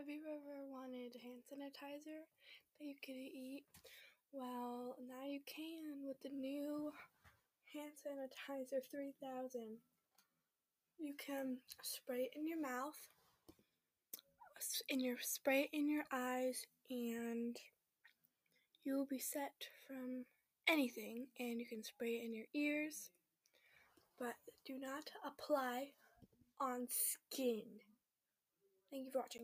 Have you ever wanted hand sanitizer that you could eat? Well, now you can with the new hand sanitizer 3000. You can spray it in your mouth, in your spray it in your eyes, and you will be set from anything. And you can spray it in your ears, but do not apply on skin. Thank you for watching.